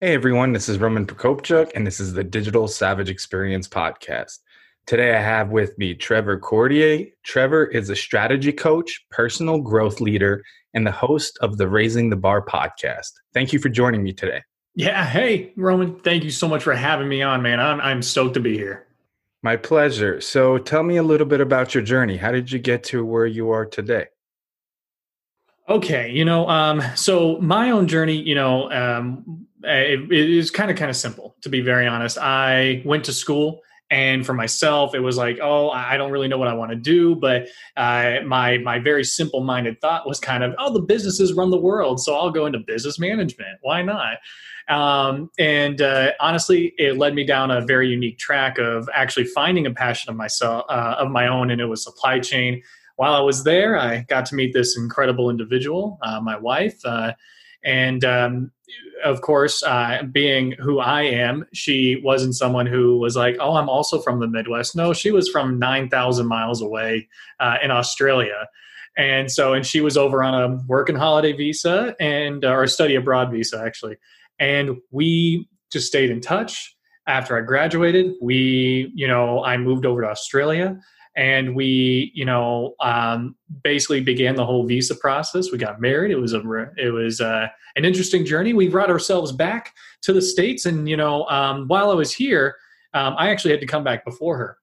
Hey everyone, this is Roman Prokopchuk, and this is the Digital Savage Experience Podcast. Today I have with me Trevor Cordier. Trevor is a strategy coach, personal growth leader, and the host of the Raising the Bar podcast. Thank you for joining me today. Yeah, hey Roman, thank you so much for having me on, man. I'm I'm stoked to be here. My pleasure. So tell me a little bit about your journey. How did you get to where you are today? Okay, you know, um, so my own journey, you know, um, it, it is kind of kind of simple to be very honest. I went to school, and for myself, it was like, oh, I don't really know what I want to do, but uh, my my very simple minded thought was kind of, oh, the businesses run the world, so I'll go into business management. Why not? Um, and uh, honestly, it led me down a very unique track of actually finding a passion of myself uh, of my own, and it was supply chain. While I was there, I got to meet this incredible individual, uh, my wife, uh, and um, of course, uh, being who I am, she wasn't someone who was like, "Oh, I'm also from the Midwest." No, she was from nine thousand miles away uh, in Australia, and so and she was over on a work and holiday visa and uh, or study abroad visa actually, and we just stayed in touch. After I graduated, we, you know, I moved over to Australia and we you know um, basically began the whole visa process. We got married. It was a it was uh, an interesting journey. We brought ourselves back to the states and you know um, while i was here um, i actually had to come back before her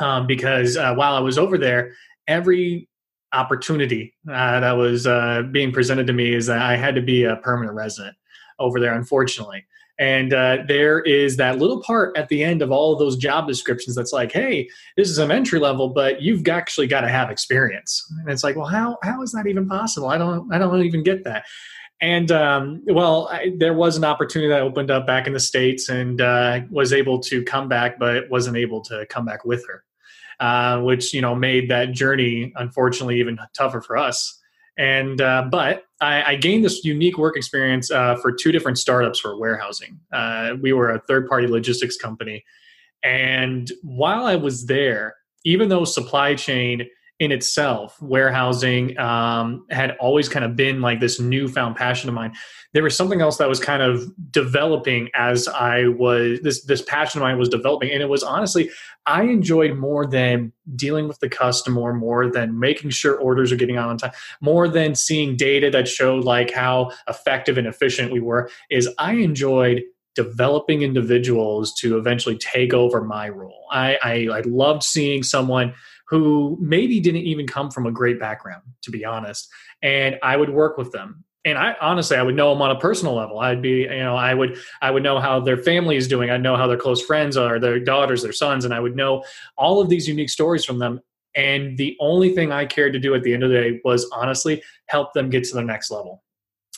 um, because uh, while i was over there every opportunity uh, that was uh, being presented to me is that i had to be a permanent resident over there unfortunately and uh, there is that little part at the end of all of those job descriptions that's like, hey, this is an entry level, but you've actually got to have experience. And it's like, well, how how is that even possible? I don't I don't even get that. And um, well, I, there was an opportunity that opened up back in the states, and uh, was able to come back, but wasn't able to come back with her, uh, which you know made that journey unfortunately even tougher for us. And uh, but I, I, gained this unique work experience uh, for two different startups for warehousing. Uh, we were a third party logistics company, and while I was there, even though supply chain in itself, warehousing um, had always kind of been like this newfound passion of mine. There was something else that was kind of developing as I was this this passion of mine was developing, and it was honestly I enjoyed more than dealing with the customer, more than making sure orders are getting out on time, more than seeing data that showed like how effective and efficient we were. Is I enjoyed developing individuals to eventually take over my role. I I, I loved seeing someone who maybe didn't even come from a great background, to be honest. And I would work with them. And I honestly, I would know them on a personal level. I'd be, you know, I would, I would know how their family is doing. I'd know how their close friends are, their daughters, their sons, and I would know all of these unique stories from them. And the only thing I cared to do at the end of the day was honestly help them get to the next level.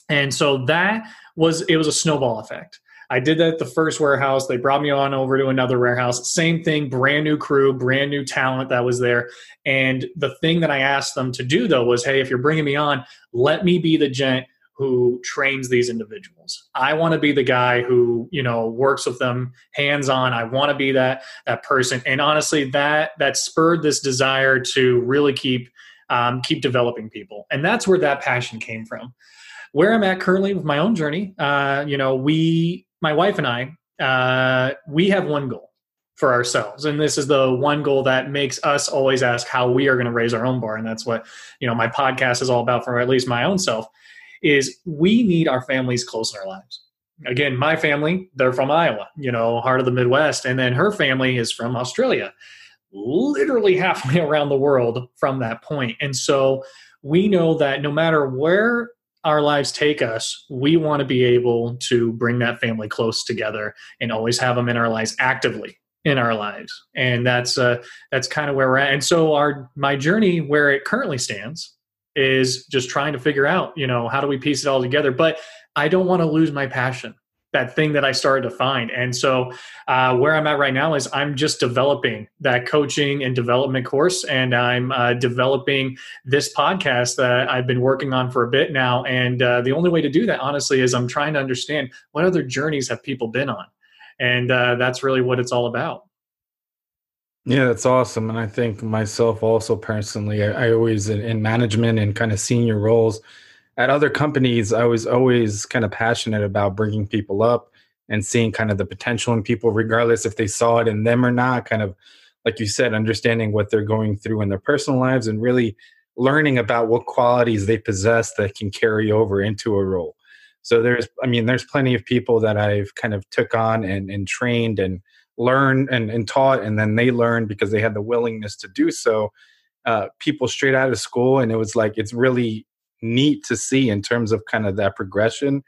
And so that was, it was a snowball effect. I did that at the first warehouse. They brought me on over to another warehouse. Same thing, brand new crew, brand new talent that was there. And the thing that I asked them to do though was, hey, if you're bringing me on, let me be the gent who trains these individuals. I want to be the guy who, you know, works with them hands on. I want to be that that person. And honestly, that that spurred this desire to really keep um, keep developing people. And that's where that passion came from. Where I'm at currently with my own journey, uh, you know, we my wife and I, uh, we have one goal for ourselves, and this is the one goal that makes us always ask how we are going to raise our own bar, and that's what you know my podcast is all about for at least my own self. Is we need our families close in our lives. Again, my family, they're from Iowa, you know, heart of the Midwest, and then her family is from Australia, literally halfway around the world from that point. And so we know that no matter where our lives take us, we want to be able to bring that family close together and always have them in our lives actively in our lives. And that's uh, that's kind of where we're at. And so our my journey where it currently stands is just trying to figure out, you know, how do we piece it all together? But I don't want to lose my passion. That thing that I started to find. And so, uh, where I'm at right now is I'm just developing that coaching and development course, and I'm uh, developing this podcast that I've been working on for a bit now. And uh, the only way to do that, honestly, is I'm trying to understand what other journeys have people been on, and uh, that's really what it's all about. Yeah, that's awesome. And I think myself also personally, I, I always in management and kind of senior roles at other companies, I was always kind of passionate about bringing people up and seeing kind of the potential in people, regardless if they saw it in them or not. Kind of, like you said, understanding what they're going through in their personal lives and really learning about what qualities they possess that can carry over into a role. So there's, I mean, there's plenty of people that I've kind of took on and, and trained and learned and, and taught, and then they learned because they had the willingness to do so. Uh, people straight out of school, and it was like it's really neat to see in terms of kind of that progression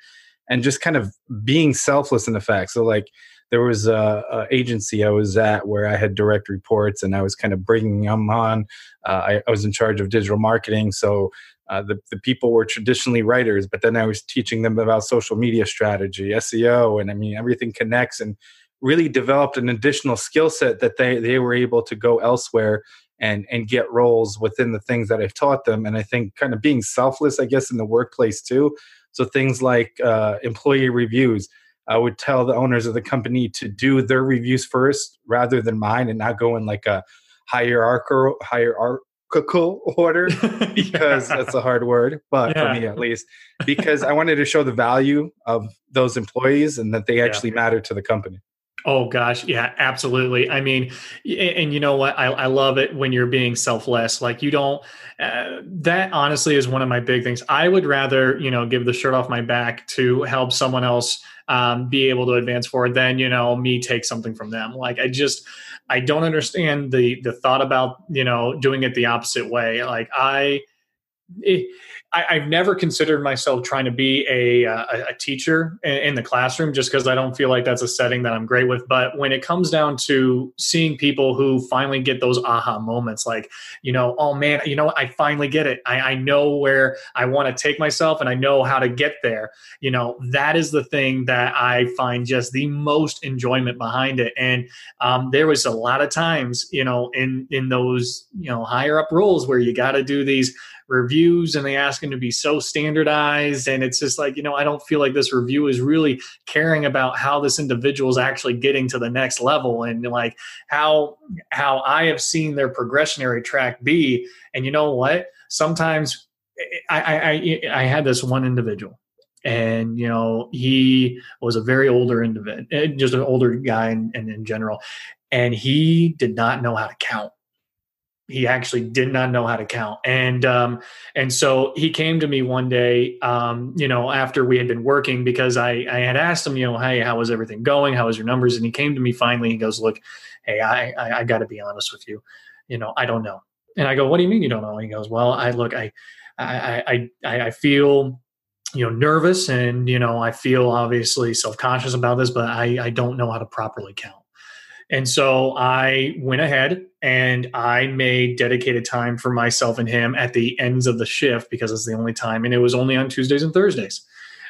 and just kind of being selfless in the fact. So like there was a, a, agency I was at where I had direct reports and I was kind of bringing them on. Uh, I, I, was in charge of digital marketing, so uh, the the people were traditionally writers, but then I was teaching them about social media strategy, SEO, and I mean everything connects and really developed an additional skill set that they they were able to go elsewhere and and get roles within the things that I've taught them. And I think kind of being selfless, I guess, in the workplace too. So things like uh, employee reviews. I would tell the owners of the company to do their reviews first rather than mine, and not go in like a hierarchical hierarchical order because yeah. that's a hard word, but yeah. for me at least, because I wanted to show the value of those employees and that they actually yeah. matter to the company. Oh gosh, yeah, absolutely. I mean, and you know what? I, I love it when you're being selfless. Like you don't. Uh, that honestly is one of my big things. I would rather you know give the shirt off my back to help someone else um, be able to advance forward than you know me take something from them. Like I just I don't understand the the thought about you know doing it the opposite way. Like I. It, I, have never considered myself trying to be a, a, a teacher in, in, the classroom just because I don't feel like that's a setting that I'm great with. But when it comes down to seeing people who finally get those aha moments, like, you know, oh man, you know, I finally get it. I, I know where I want to take myself and I know how to get there. You know, that is the thing that I find just the most enjoyment behind it. And um, there was a lot of times, you know, in in those, you know, higher up roles where you got to do these reviews and they ask them to be so standardized. And it's just like you know i don't feel like this review is really caring about how this individual is actually getting to the next level and like how how i have seen their progressionary track be. And you know what? Sometimes i i i, I had this one individual and you know he was a very older individual eh, just an older guy in, in, in general. And he did not know how to count he actually did not know how to count. And um, and so he came to me one day um, you know after we had been working because I, I had asked him you know hey how was everything going? How was your numbers? And he came to me finally. He goes look hey i i, I got to be honest with you. You know i don't know. And i go what do you mean you don't know? And he goes well i look i i i i feel you know nervous and you know i feel obviously self-conscious about this but i i don't know how to properly count and so I went ahead and I made dedicated time for myself and him at the ends of the shift because it's the only time, and it was only on Tuesdays and Thursdays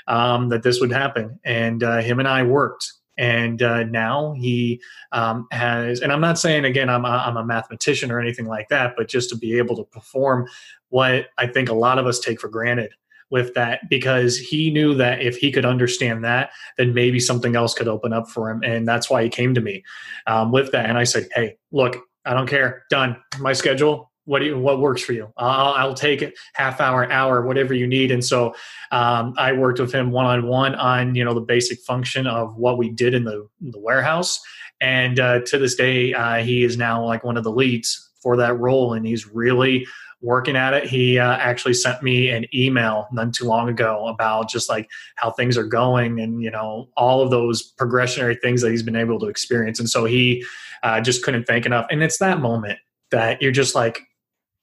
um, that this would happen. And uh, him and I worked. And uh, now he um, has, and I'm not saying again I'm a, I'm a mathematician or anything like that, but just to be able to perform what I think a lot of us take for granted with that because he knew that if he could understand that, then maybe something else could open up for him. And that's why he came to me um, with that. And I said, Hey, look, I don't care. Done. My schedule. What do you, what works for you? I'll, I'll take it half hour, hour, whatever you need. And so um, I worked with him one on one on you know the basic function of what we did in the the warehouse. And uh, to this day, uh, he is now like one of the leads for that role, and he's really working at it. He uh, actually sent me an email not too long ago about just like how things are going and, you know, all of those progressionary things that he's been able to experience. And so he uh, just couldn't thank enough. And it's that moment that you're just like,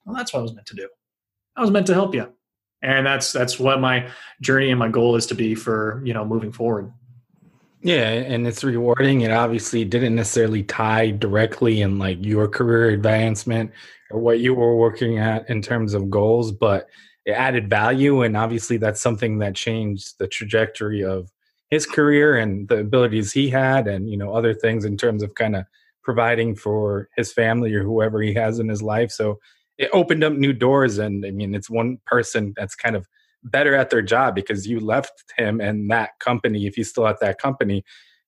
well, that's what I was meant to do. I was meant to help you. And that's that's what my journey and my goal is to be for, you know, moving forward. Yeah, and it's rewarding. It obviously didn't necessarily tie directly in like your career advancement or what you were working at in terms of goals, but it added value. And obviously, that's something that changed the trajectory of his career and the abilities he had and you know other things in terms of kind of providing for his family or whoever he has in his life so it opened up new doors and i mean it's one person that's kind of better at their job because you left him and that company if he's still at that company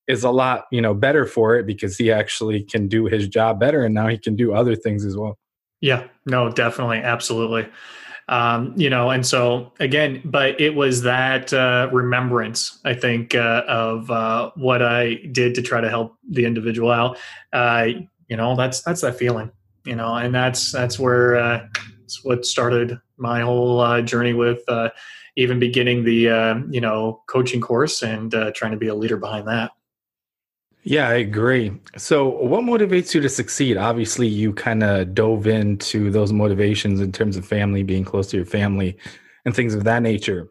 is a lot you know better for it because he actually can do his job better and now he can do other things as well. Yeah no definitely absolutely. Um, you know and so again but it was that uh, remembrance i think uh, of uh, what i did to try to help the individual out. Uh, you know that's that's that feeling you know and that's that's where uh, that's what started my whole uh, journey with even beginning the you know coaching course and trying to be a leader behind that yeah, I agree. So, what motivates you to succeed? Obviously, you kind of dove into those motivations in terms of family, being close to your family, and things of that nature.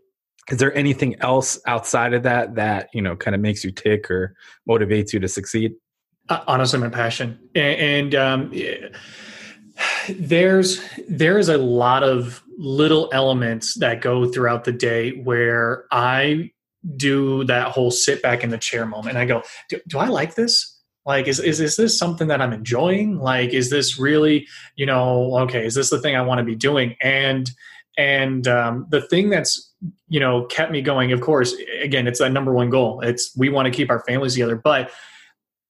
Is there anything else outside of that that you know kind of makes you tick or motivates you to succeed? Uh, honestly, my passion, and, and um, there's there's a lot of little elements that go throughout the day where I do that whole sit back in the chair moment. And I go, do, do I like this? Like, is, is, is this something that I'm enjoying? Like, is this really, you know, okay, is this the thing I want to be doing? And, and um, the thing that's, you know, kept me going, of course, again, it's that number one goal. It's we want to keep our families together. But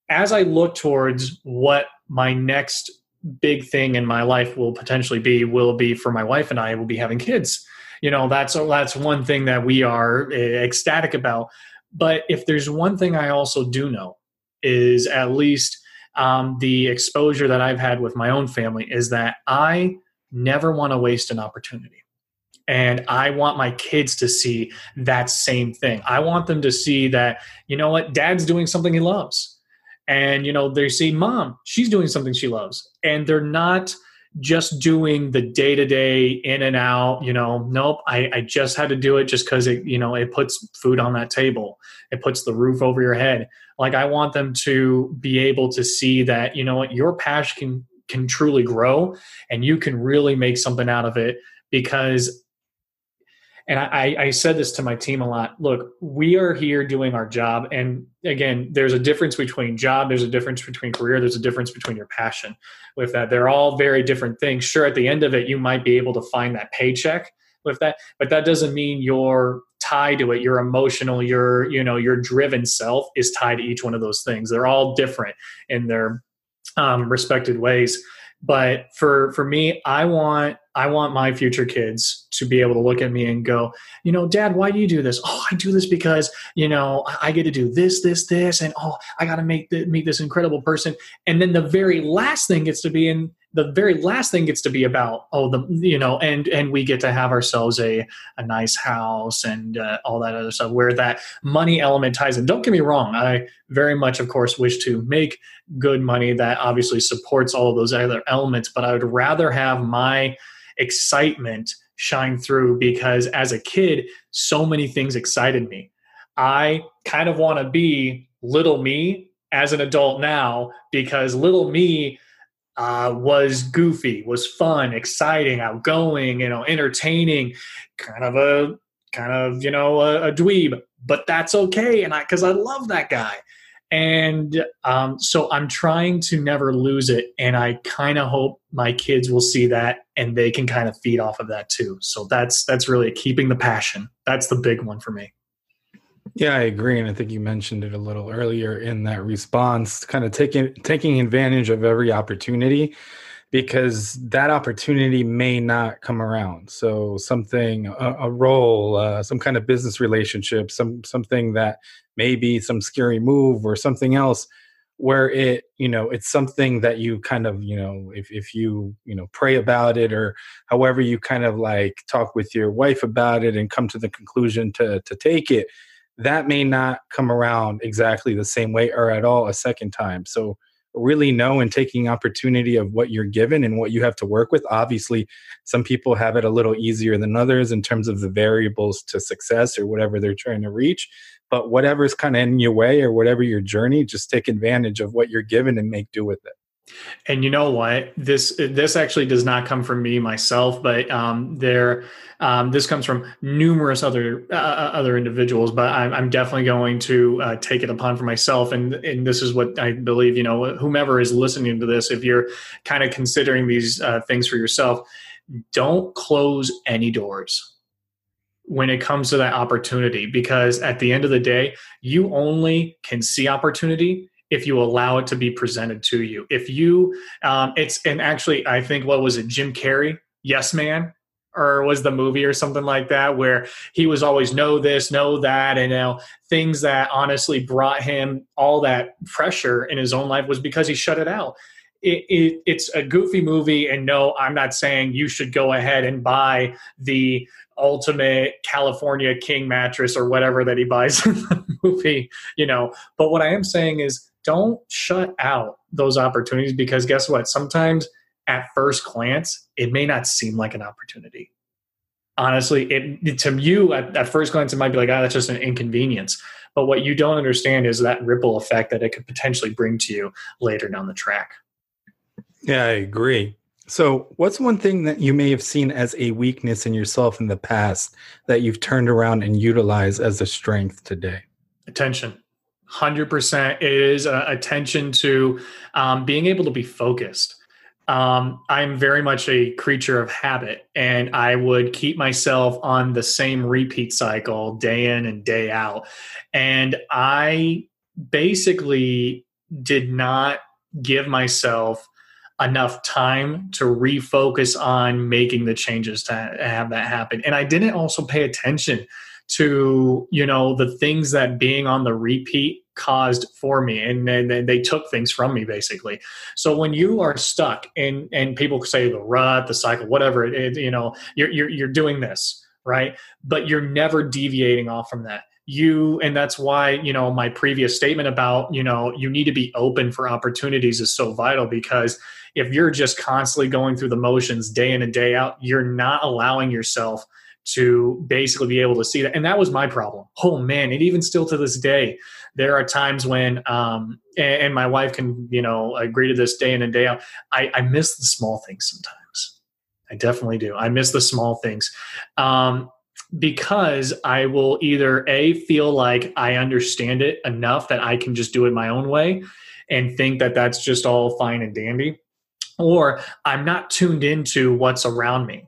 as I look towards what my next big thing in my life will potentially be, will be for my wife and I will be having kids. You know that's that's one thing that we are eh, ecstatic about. But if there's one thing i also do know is at least um, the exposure that i've had with my own family is that i never want to waste an opportunity. And i want my kids to see that same thing. I want them to see that you know what dad's doing something he loves and you know they see mom she's doing something she loves and they're not just doing the day to day in and out, you know, nope, I, I just had to do it just because it, you know, it puts food on that table, it puts the roof over your head. Like I want them to be able to see that, you know what, your passion can can truly grow and you can really make something out of it because and I, I said this to my team a lot. Look we are here doing our job. And again there's a difference between job there's a difference between career there's a difference between your passion with that. They're all very different things. Sure at the end of it you might be able to find that paycheck with that but that doesn't mean your tie to it your emotional your you know your driven self is tied to each one of those things. They're all different in their um, respected ways. But for for me i want i want my future kids to be able to look at me and go you know dad why do you do this? Oh i do this because you know i get to do this this this and oh i got to make the, meet this incredible person. And then the very last thing gets to be in the very last thing gets to be about oh the you know and and we get to have ourselves a a nice house and uh, all that other stuff where that money element ties in. Don't get me wrong i very much of course wish to make good money that obviously supports all of those other elements but i would rather have my excitement shine through because as a kid so many things excited me. I kind of want to be little me as an adult now because little me uh, was goofy, was fun, exciting, outgoing, you know, entertaining, kind of a kind of you know a, a dweeb, but that's okay, and I because I love that guy, and um, so I'm trying to never lose it, and I kind of hope my kids will see that and they can kind of feed off of that too. So that's that's really keeping the passion. That's the big one for me. Yeah, I agree, and I think you mentioned it a little earlier in that response, kind of taking taking advantage of every opportunity because that opportunity may not come around. So something, a, a role, uh, some kind of business relationship, some something that may be some scary move or something else where it you know it's something that you kind of you know if, if you you know pray about it or however you kind of like talk with your wife about it and come to the conclusion to to take it that may not come around exactly the same way or at all a second time. So really know and taking opportunity of what you're given and what you have to work with. Obviously, some people have it a little easier than others in terms of the variables to success or whatever they're trying to reach. But whatever's kind of in your way or whatever your journey, just take advantage of what you're given and make do with it. And you know what? This this actually does not come from me myself, but um, there um, this comes from numerous other uh, uh, other individuals. But I'm, I'm definitely going to uh, take it upon for myself, and and this is what I believe. You know, whomever is listening to this, if you're kind of considering these uh, things for yourself, don't close any doors when it comes to that opportunity because at the end of the day you only can see opportunity if you allow it to be presented to you. If you, um, it's, and actually, I think what was it, Jim Carrey, Yes Man, or was the movie or something like that, where he was always know this, know that, and you know things that honestly brought him all that pressure in his own life was because he shut it out. It, it, it's a goofy movie, and no, I'm not saying you should go ahead and buy the ultimate California King mattress or whatever that he buys in the movie, you know. But what I am saying is don't shut out those opportunities because guess what? Sometimes at first glance, it may not seem like an opportunity. Honestly, it to you at, at first glance, it might be like, oh, that's just an inconvenience. But what you don't understand is that ripple effect that it could potentially bring to you later down the track. Yeah, I agree. So, what's one thing that you may have seen as a weakness in yourself in the past that you've turned around and utilized as a strength today? Attention. 100% is uh, attention to um, being able to be focused. Um, I'm very much a creature of habit, and I would keep myself on the same repeat cycle day in and day out. And I basically did not give myself enough time to refocus on making the changes to have that happen. And I didn't also pay attention to you know the things that being on the repeat caused for me and then they took things from me basically. So when you are stuck and and people say the rut the cycle whatever it, it you know you're, you're you're doing this right? But you're never deviating off from that. You and that's why you know my previous statement about you know you need to be open for opportunities is so vital because if you're just constantly going through the motions day in and day out you're not allowing yourself to basically be able to see that. And that was my problem. Oh man, and even still to this day, there are times when, um, and, and, my wife can, you know, agree to this day in and day out. I, I miss the small things sometimes. I definitely do. I miss the small things. Um, because I will either A, feel like I understand it enough that I can just do it my own way and think that that's just all fine and dandy, or I'm not tuned into what's around me.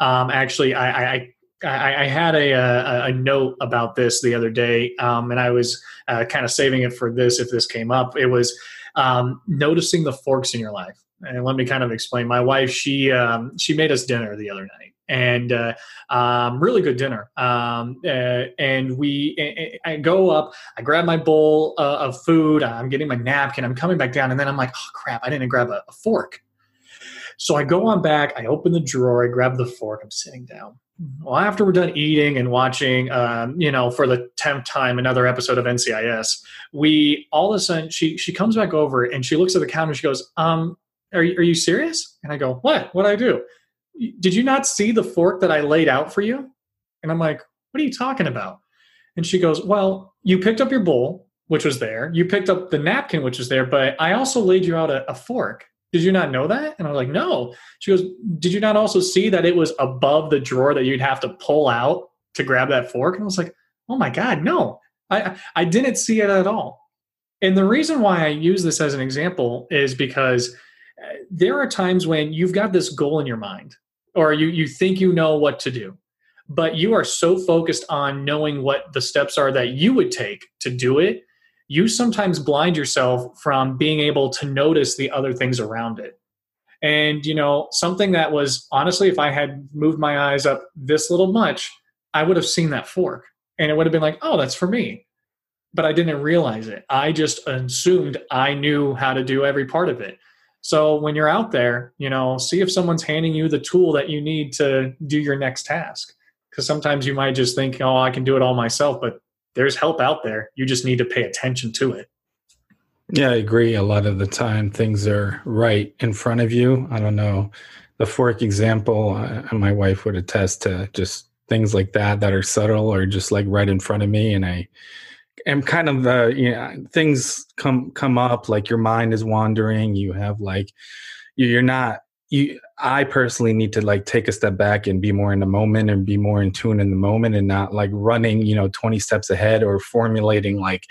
Um, actually, I, I, I, I had a, a, a, note about this the other day, um, and I was uh, kind of saving it for this if this came up. It was um, noticing the forks in your life. And let me kind of explain. My wife, she um, she made us dinner the other night, and uh, um, really good dinner. Um, uh, and we, I go up, I grab my bowl uh, of food, I'm getting my napkin, I'm coming back down, and then I'm like, oh crap, I didn't grab a, a fork. So I go on back, I open the drawer, I grab the fork, I'm sitting down well, after we're done eating and watching, um, you know, for the tenth time another episode of NCIS, we all of a sudden she she comes back over and she looks at the counter. And She goes, "Um, are you, are you serious?" And I go, "What? What I do? Did you not see the fork that I laid out for you?" And I'm like, "What are you talking about?" And she goes, "Well, you picked up your bowl, which was there. You picked up the napkin, which was there, but I also laid you out a, a fork." Did you not know that? And I was like, no. She goes, did you not also see that it was above the drawer that you'd have to pull out to grab that fork? And I was like, oh my God, no. I, I didn't see it at all. And the reason why I use this as an example is because uh, there are times when you've got this goal in your mind or you, you think you know what to do, but you are so focused on knowing what the steps are that you would take to do it you sometimes blind yourself from being able to notice the other things around it. And, you know, something that was honestly, if I had moved my eyes up this little much, I would have seen that fork and it would have been like, oh, that's for me. But I didn't realize it. I just assumed I knew how to do every part of it. So when you're out there, you know, see if someone's handing you the tool that you need to do your next task. Because sometimes you might just think, oh, I can do it all myself. But there's help out there. You just need to pay attention to it. Yeah, I agree. A lot of the time, things are right in front of you. I don't know. The fork example, uh, my wife would attest to just things like that that are subtle or just like right in front of me. And I am kind of uh, you know things come come up like your mind is wandering you have like you're not you i personally need to like take a step back and be more in the moment and be more in tune in the moment and not like running you know 20 steps ahead or formulating like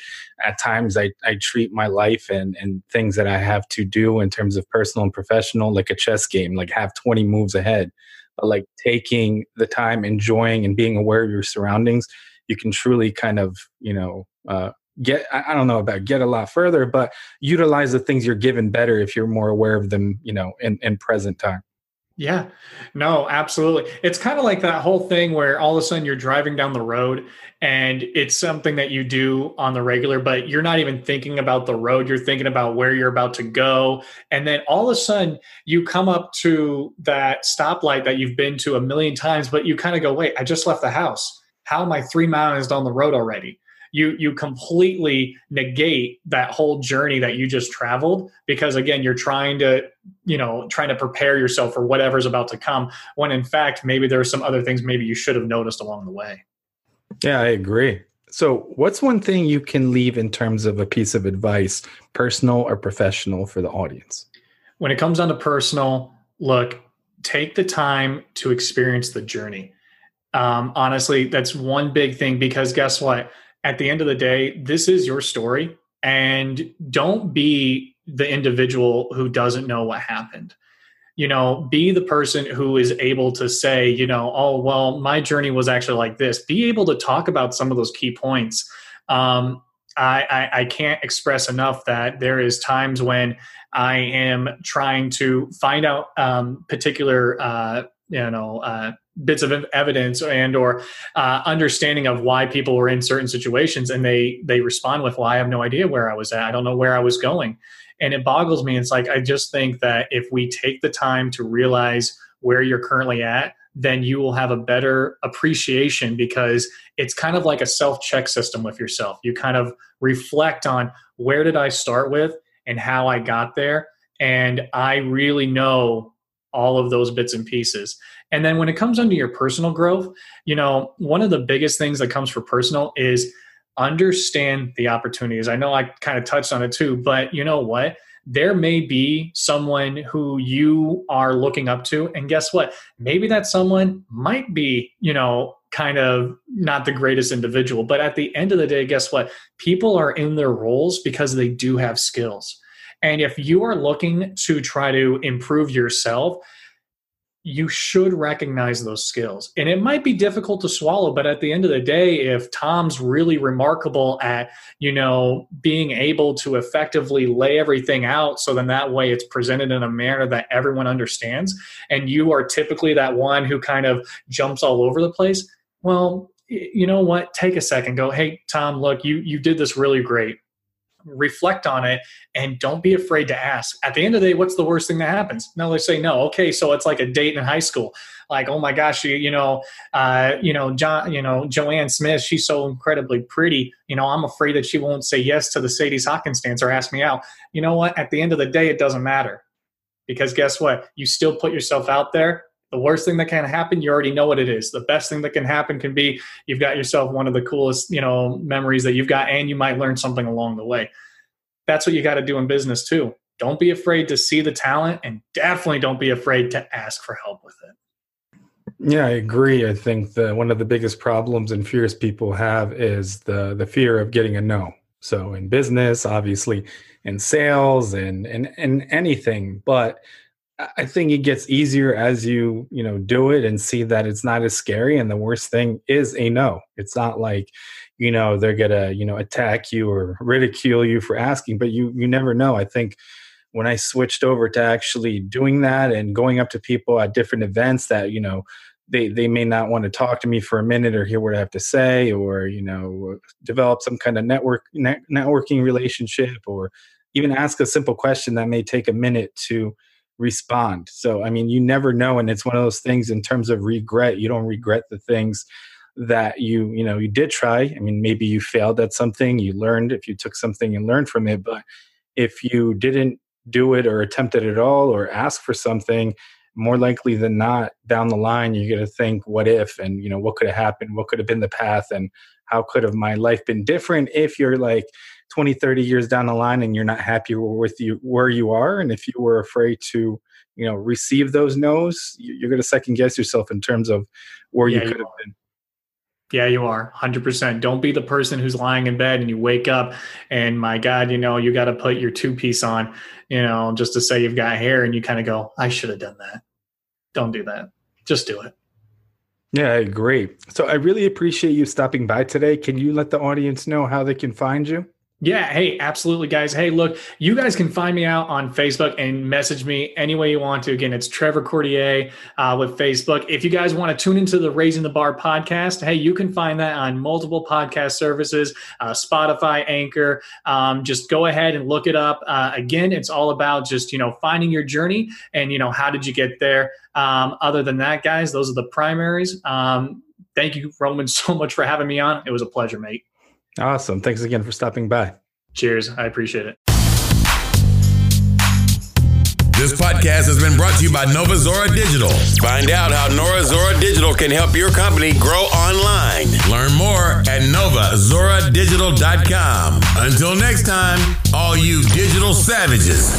at times i i treat my life and and things that i have to do in terms of personal and professional like a chess game like have 20 moves ahead. But like taking the time enjoying and being aware of your surroundings you can truly kind of you know uh, get i don't know about get a lot further but utilize the things you're given better if you're more aware of them you know in, in present time yeah, no, absolutely. It's kind of like that whole thing where all of a sudden you're driving down the road and it's something that you do on the regular, but you're not even thinking about the road. You're thinking about where you're about to go. And then all of a sudden you come up to that stoplight that you've been to a million times, but you kind of go, wait, I just left the house. How am I three miles down the road already? You you completely negate that whole journey that you just traveled because again you're trying to you know trying to prepare yourself for whatever's about to come when in fact maybe there are some other things maybe you should have noticed along the way. Yeah i agree. So what's one thing you can leave in terms of a piece of advice personal or professional for the audience? When it comes down to personal look take the time to experience the journey. Um, honestly that's one big thing because guess what at the end of the day, this is your story. And don't be the individual who doesn't know what happened. You know, be the person who is able to say, you know, oh, well, my journey was actually like this. Be able to talk about some of those key points. Um, I, I, I can't express enough that there is times when I am trying to find out um, particular, uh, you know, uh, bits of evidence and or uh, understanding of why people were in certain situations and they they respond with well i have no idea where i was at. I don't know where i was going. And it boggles me. It's like i just think that if we take the time to realize where you're currently at then you will have a better appreciation because it's kind of like a self check system with yourself. You kind of reflect on where did i start with and how i got there? And i really know all of those bits and pieces and then when it comes under your personal growth, you know, one of the biggest things that comes for personal is understand the opportunities. I know I kind of touched on it too, but you know what? There may be someone who you are looking up to. And guess what? Maybe that someone might be, you know, kind of not the greatest individual. But at the end of the day, guess what? People are in their roles because they do have skills. And if you are looking to try to improve yourself, you should recognize those skills. And it might be difficult to swallow, but at the end of the day, if Tom's really remarkable at, you know, being able to effectively lay everything out so then that way it's presented in a manner that everyone understands, and you are typically that one who kind of jumps all over the place, well, you know what? Take a second, go, hey, Tom, look, you you did this really great reflect on it and don't be afraid to ask. At the end of the day what's the worst thing that happens? No they say no. Okay so it's like a date in high school. Like oh my gosh you, you know uh, you know john you know joanne smith she's so incredibly pretty. You know i'm afraid that she won't say yes to the sadie's hawkins dance or ask me out. You know what? At the end of the day it doesn't matter. Because guess what? You still put yourself out there the worst thing that can happen you already know what it is. The best thing that can happen can be you've got yourself one of the coolest you know memories that you've got and you might learn something along the way. That's what you got to do in business too. Don't be afraid to see the talent and definitely don't be afraid to ask for help with it. Yeah i agree. I think that one of the biggest problems and fears people have is the the fear of getting a no. So in business obviously in sales and and, and anything but I think it gets easier as you, you know, do it and see that it's not as scary. And the worst thing is a no. It's not like, you know, they're gonna, you know, attack you or ridicule you for asking, but you you never know. I think when I switched over to actually doing that and going up to people at different events that, you know, they they may not want to talk to me for a minute or hear what I have to say or, you know, develop some kind of network net, networking relationship or even ask a simple question that may take a minute to respond. So, I mean, you never know. And it's one of those things in terms of regret. You don't regret the things that you, you know, you did try. I mean, maybe you failed at something, you learned if you took something and learned from it. But if you didn't do it or attempt it at all or ask for something, more likely than not, down the line, you're going to think, what if? And, you know, what could have happened? What could have been the path? And how could have my life been different if you're like 20, 30 years down the line and you're not happy with you where you are? And if you were afraid to, you know, receive those no's, you're going to second guess yourself in terms of where yeah, you could you have been. Yeah, you are 100%. Don't be the person who's lying in bed and you wake up and my God, you know, you got to put your two piece on, you know, just to say you've got hair and you kind of go, I should have done that. Don't do that. Just do it. Yeah, I agree. So I really appreciate you stopping by today. Can you let the audience know how they can find you? Yeah. Hey, absolutely, guys. Hey, look, you guys can find me out on Facebook and message me any way you want to. Again, it's Trevor Cordier uh, with Facebook. If you guys want to tune into the Raising the Bar podcast, hey, you can find that on multiple podcast services, uh, Spotify, Anchor. Um, just go ahead and look it up. Uh, again, it's all about just, you know, finding your journey and, you know, how did you get there? Um, other than that, guys, those are the primaries. Um, thank you, Roman, so much for having me on. It was a pleasure, mate. Awesome. Thanks again for stopping by. Cheers. I appreciate it. This podcast has been brought to you by Nova Zora Digital. Find out how Nova Zora Digital can help your company grow online. Learn more at novazoradigital.com. Until next time, all you digital savages.